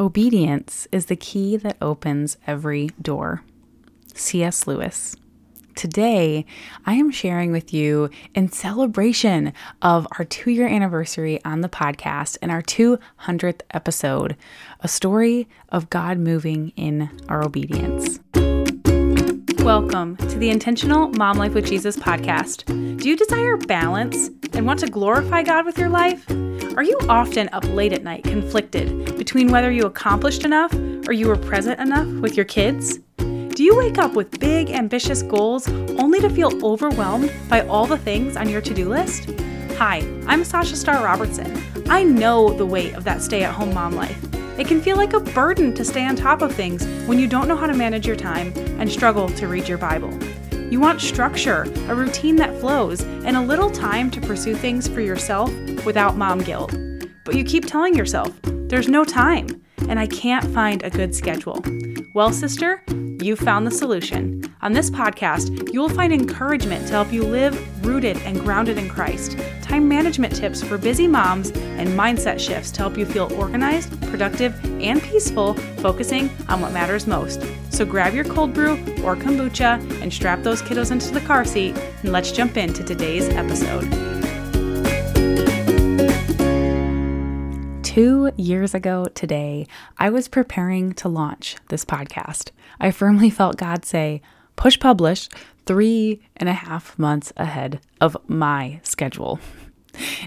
Obedience is the key that opens every door. C.S. Lewis. Today, I am sharing with you in celebration of our two year anniversary on the podcast and our 200th episode, a story of God moving in our obedience. Welcome to the Intentional Mom Life with Jesus podcast. Do you desire balance and want to glorify God with your life? Are you often up late at night, conflicted between whether you accomplished enough or you were present enough with your kids? Do you wake up with big, ambitious goals only to feel overwhelmed by all the things on your to do list? Hi, I'm Sasha Star Robertson. I know the weight of that stay at home mom life. It can feel like a burden to stay on top of things when you don't know how to manage your time and struggle to read your Bible. You want structure, a routine that flows, and a little time to pursue things for yourself without mom guilt. But you keep telling yourself, there's no time, and I can't find a good schedule. Well, sister, you found the solution. On this podcast, you will find encouragement to help you live rooted and grounded in Christ, time management tips for busy moms, and mindset shifts to help you feel organized, productive, and peaceful, focusing on what matters most. So grab your cold brew or kombucha and strap those kiddos into the car seat, and let's jump into today's episode. Two years ago today, I was preparing to launch this podcast. I firmly felt God say, push publish three and a half months ahead of my schedule.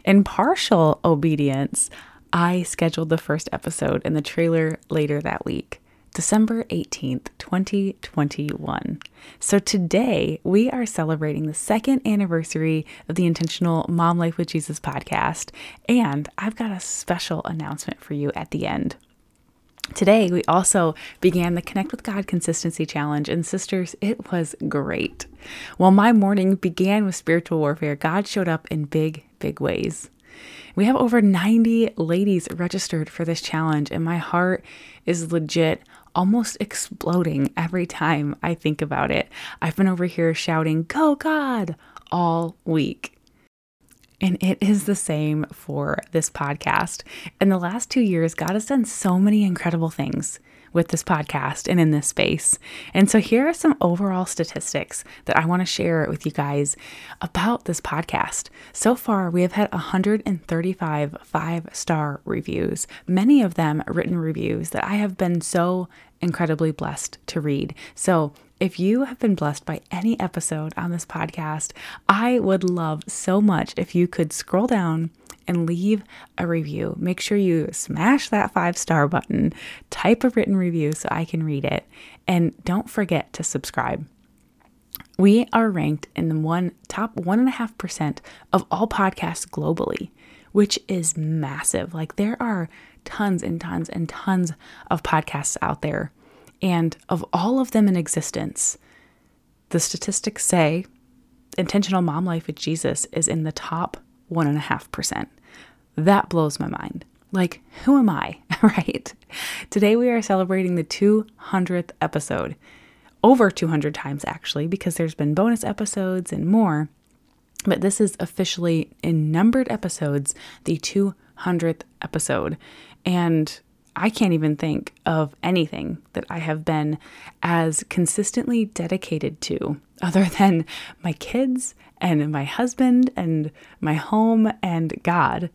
In partial obedience, I scheduled the first episode and the trailer later that week. December 18th, 2021. So today we are celebrating the second anniversary of the Intentional Mom Life with Jesus podcast, and I've got a special announcement for you at the end. Today, we also began the Connect with God Consistency Challenge, and sisters, it was great. While my morning began with spiritual warfare, God showed up in big, big ways. We have over 90 ladies registered for this challenge, and my heart is legit almost exploding every time I think about it. I've been over here shouting, Go God, all week. And it is the same for this podcast. In the last two years, God has done so many incredible things with this podcast and in this space. And so here are some overall statistics that I want to share with you guys about this podcast. So far, we have had 135 five star reviews, many of them written reviews that I have been so incredibly blessed to read. So if you have been blessed by any episode on this podcast, I would love so much if you could scroll down and leave a review. Make sure you smash that five star button, type a written review so I can read it, and don't forget to subscribe. We are ranked in the one top one and a half percent of all podcasts globally, which is massive. Like there are tons and tons and tons of podcasts out there. And of all of them in existence, the statistics say intentional mom life with Jesus is in the top 1.5%. That blows my mind. Like, who am I, right? Today we are celebrating the 200th episode. Over 200 times, actually, because there's been bonus episodes and more. But this is officially in numbered episodes, the 200th episode. And I can't even think of anything that I have been as consistently dedicated to other than my kids and my husband and my home and God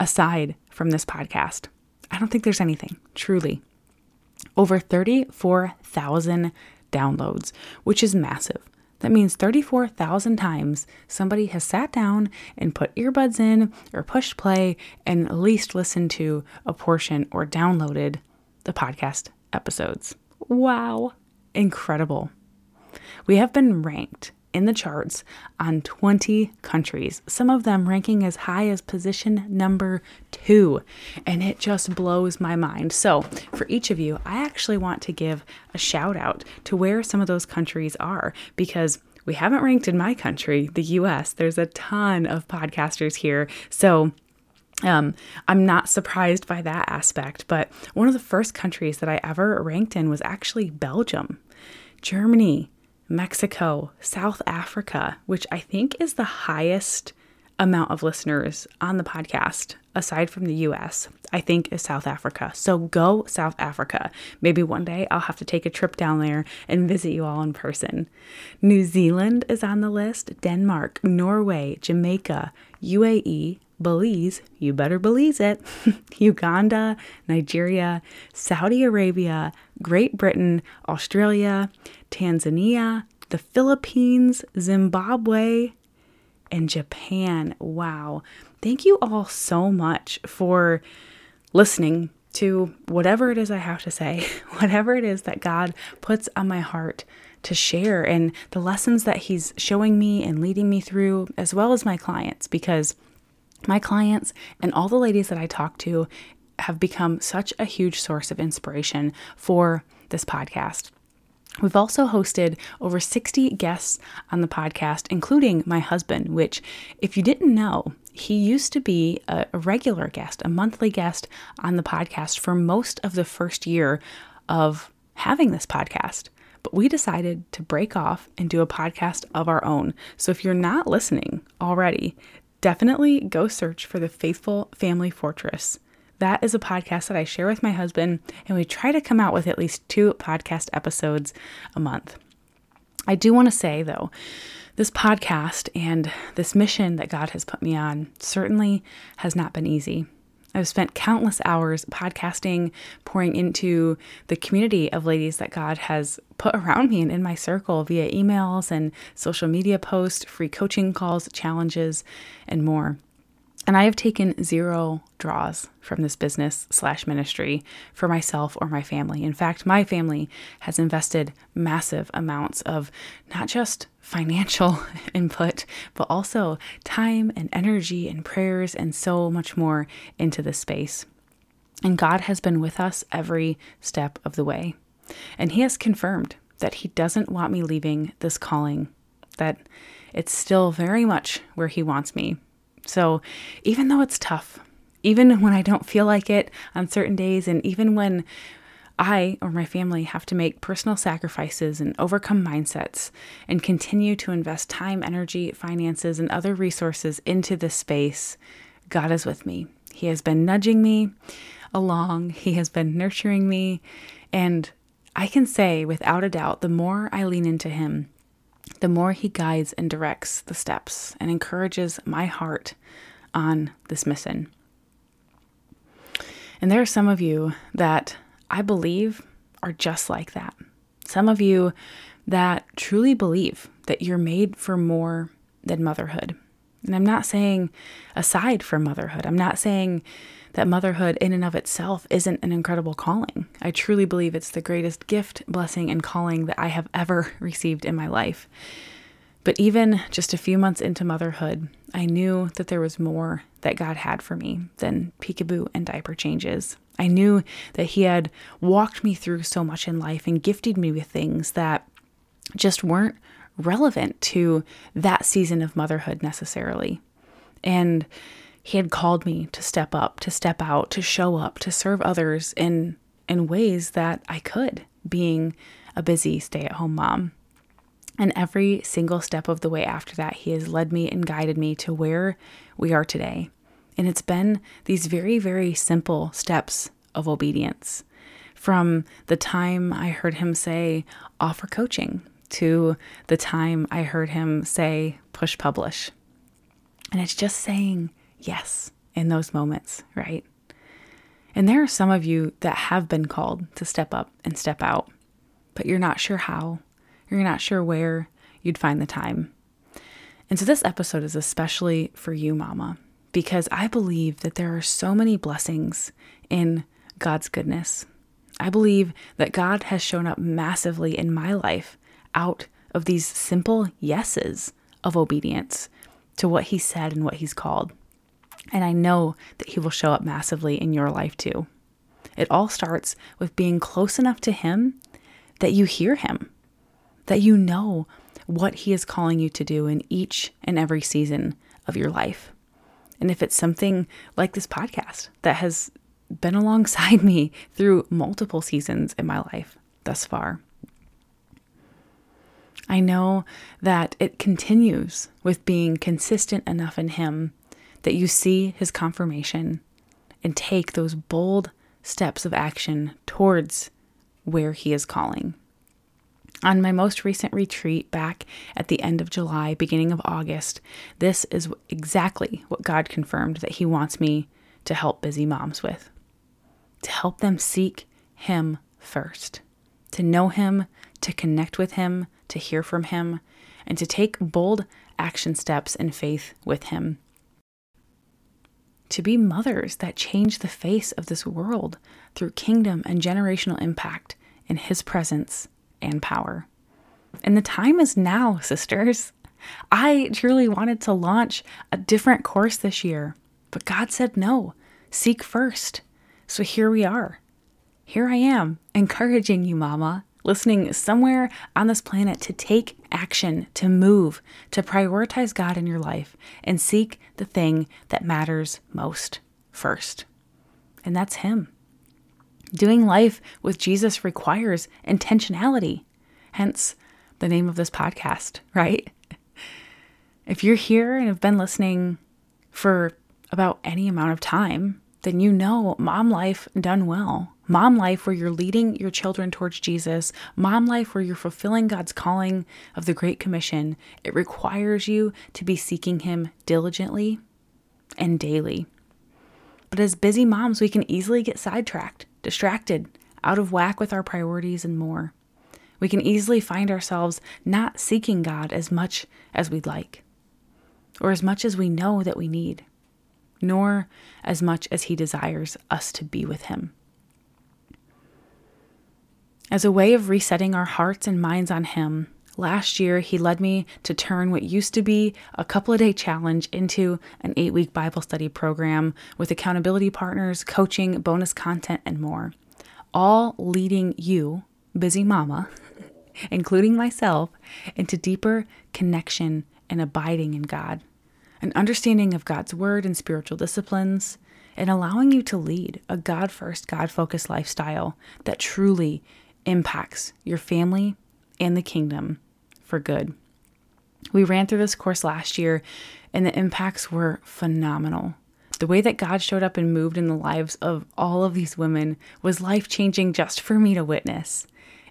aside from this podcast. I don't think there's anything, truly. Over 34,000 downloads, which is massive. That means 34,000 times somebody has sat down and put earbuds in or pushed play and at least listened to a portion or downloaded the podcast episodes. Wow, incredible. We have been ranked in the charts on 20 countries, some of them ranking as high as position number two. And it just blows my mind. So, for each of you, I actually want to give a shout out to where some of those countries are because we haven't ranked in my country, the US. There's a ton of podcasters here. So, um, I'm not surprised by that aspect, but one of the first countries that I ever ranked in was actually Belgium, Germany, Mexico, South Africa, which I think is the highest amount of listeners on the podcast, aside from the US, I think is South Africa. So go South Africa. Maybe one day I'll have to take a trip down there and visit you all in person. New Zealand is on the list, Denmark, Norway, Jamaica, UAE, Belize, you better believe it, Uganda, Nigeria, Saudi Arabia, Great Britain, Australia, Tanzania, the Philippines, Zimbabwe, and Japan. Wow. Thank you all so much for listening to whatever it is I have to say, whatever it is that God puts on my heart to share, and the lessons that He's showing me and leading me through, as well as my clients, because my clients and all the ladies that I talk to have become such a huge source of inspiration for this podcast. We've also hosted over 60 guests on the podcast, including my husband, which, if you didn't know, he used to be a, regular guest, a monthly guest on the podcast for most of the first year of having this podcast. But we decided to break off and do a podcast of our own. So if you're not listening already, definitely go search for the Faithful Family Fortress. That is a podcast that I share with my husband, and we try to come out with at least two podcast episodes a month. I do want to say, though, this podcast and this mission that God has put me on certainly has not been easy. I've spent countless hours podcasting, pouring into the community of ladies that God has put around me and in my circle via emails and social media posts, free coaching calls, challenges, and more. And I have taken zero draws from this business slash ministry for myself or my family. In fact, my family has invested massive amounts of not just financial input, but also time and energy and prayers and so much more into this space. And God has been with us every step of the way. And He has confirmed that He doesn't want me leaving this calling, that it's still very much where He wants me so even though it's tough, even when I don't feel like it on certain days, and even when I or my family have to make personal sacrifices and overcome mindsets and continue to invest time, energy, finances, and other resources into this space, God is with me. He has been nudging me along, He has been nurturing me. And I can say without a doubt, the more I lean into Him, the more He guides and directs the steps and encourages my heart on this mission. And there are some of you that I believe are just like that. Some of you that truly believe that you're made for more than motherhood. And I'm not saying aside from motherhood, I'm not saying that motherhood in and of itself isn't an incredible calling. I truly believe it's the greatest gift, blessing, and calling that I have ever received in my life. But even just a few months into motherhood, I knew that there was more that God had for me than peekaboo and diaper changes. I knew that He had walked me through so much in life and gifted me with things that just weren't relevant to that season of motherhood necessarily. And he had called me to step up, to step out, to show up, to serve others in in ways that I could, being a busy stay-at-home mom. And every single step of the way after that, he has led me and guided me to where we are today. And it's been these very, very simple steps of obedience. From the time I heard him say, offer coaching, to the time I heard him say, push publish. And it's just saying yes in those moments, right? And there are some of you that have been called to step up and step out, but you're not sure how, you're not sure where you'd find the time. And so this episode is especially for you, Mama, because I believe that there are so many blessings in God's goodness. I believe that God has shown up massively in my life out of these simple yeses of obedience to what He said and what He's called. And I know that He will show up massively in your life too. It all starts with being close enough to Him that you hear Him, that you know what He is calling you to do in each and every season of your life. And if it's something like this podcast that has been alongside me through multiple seasons in my life thus far, I know that it continues with being consistent enough in Him that you see His confirmation and take those bold steps of action towards where He is calling. On my most recent retreat back at the end of July, beginning of August, this is exactly what God confirmed that He wants me to help busy moms with to help them seek Him first, to know Him, to connect with Him, to hear from Him, and to take bold action steps in faith with Him. To be mothers that change the face of this world through kingdom and generational impact in His presence and power. And the time is now, sisters. I truly wanted to launch a different course this year, but God said no, seek first. So here we are. Here I am, encouraging you, Mama, listening somewhere on this planet to take action, to move, to prioritize God in your life, and seek the thing that matters most first. And that's Him. Doing life with Jesus requires intentionality, hence the name of this podcast, right? If you're here and have been listening for about any amount of time, then you know mom life done well. Mom life where you're leading your children towards Jesus, mom life where you're fulfilling God's calling of the Great Commission. It requires you to be seeking Him diligently and daily. But as busy moms, we can easily get sidetracked distracted, out of whack with our priorities, and more. We can easily find ourselves not seeking God as much as we'd like, or as much as we know that we need, nor as much as He desires us to be with Him. As a way of resetting our hearts and minds on Him, Last year, he led me to turn what used to be a couple of day challenge into an eight week Bible study program with accountability partners, coaching, bonus content, and more. All leading you, busy mama, including myself, into deeper connection and abiding in God, an understanding of God's word and spiritual disciplines, and allowing you to lead a God first, God focused lifestyle that truly impacts your family and the kingdom for good. We ran through this course last year, and the impacts were phenomenal. The way that God showed up and moved in the lives of all of these women was life changing just for me to witness.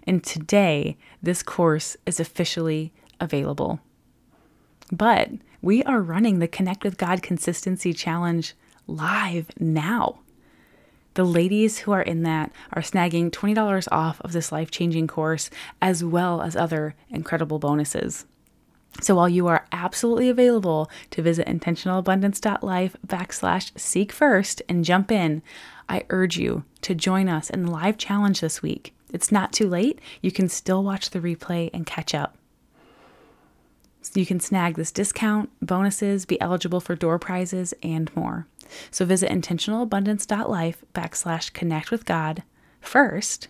And today, this course is officially available. But we are running the Connect with God Consistency Challenge live now. The ladies who are in that are snagging $20 off of this life changing course, as well as other incredible bonuses. So while you are absolutely available to visit intentionalabundance.life backslash seek first and jump in, I urge you to join us in the live challenge this week. It's not too late. You can still watch the replay and catch up. You can snag this discount, bonuses, be eligible for door prizes, and more. So visit intentionalabundance.life backslash connect with God first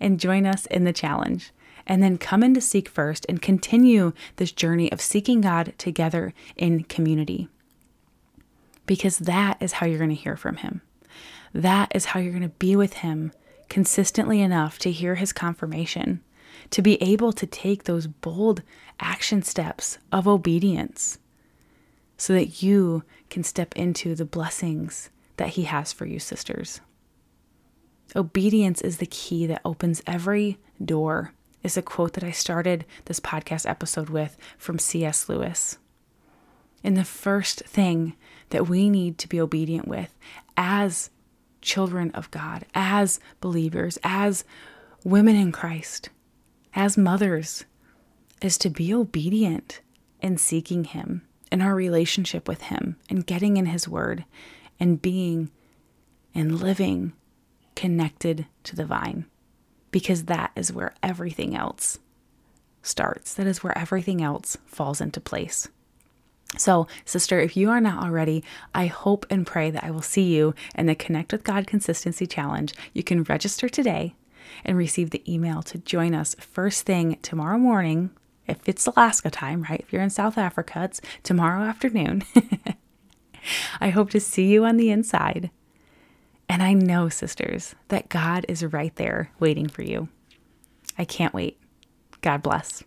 and join us in the challenge. And then come in to seek first and continue this journey of seeking God together in community. Because that is how you're going to hear from Him. That is how you're going to be with Him consistently enough to hear His confirmation, to be able to take those bold action steps of obedience so that you can step into the blessings that He has for you, sisters. Obedience is the key that opens every door, is a quote that I started this podcast episode with from C.S. Lewis. And the first thing that we need to be obedient with as children of God, as believers, as women in Christ, as mothers, is to be obedient in seeking Him in our relationship with Him and getting in His Word and being and living connected to the vine because that is where everything else starts. That is where everything else falls into place. So, sister, if you are not already, I hope and pray that I will see you in the Connect with God Consistency Challenge. You can register today and receive the email to join us first thing tomorrow morning if it's Alaska time, right? If you're in South Africa, it's tomorrow afternoon. I hope to see you on the inside. And I know, sisters, that God is right there waiting for you. I can't wait. God bless.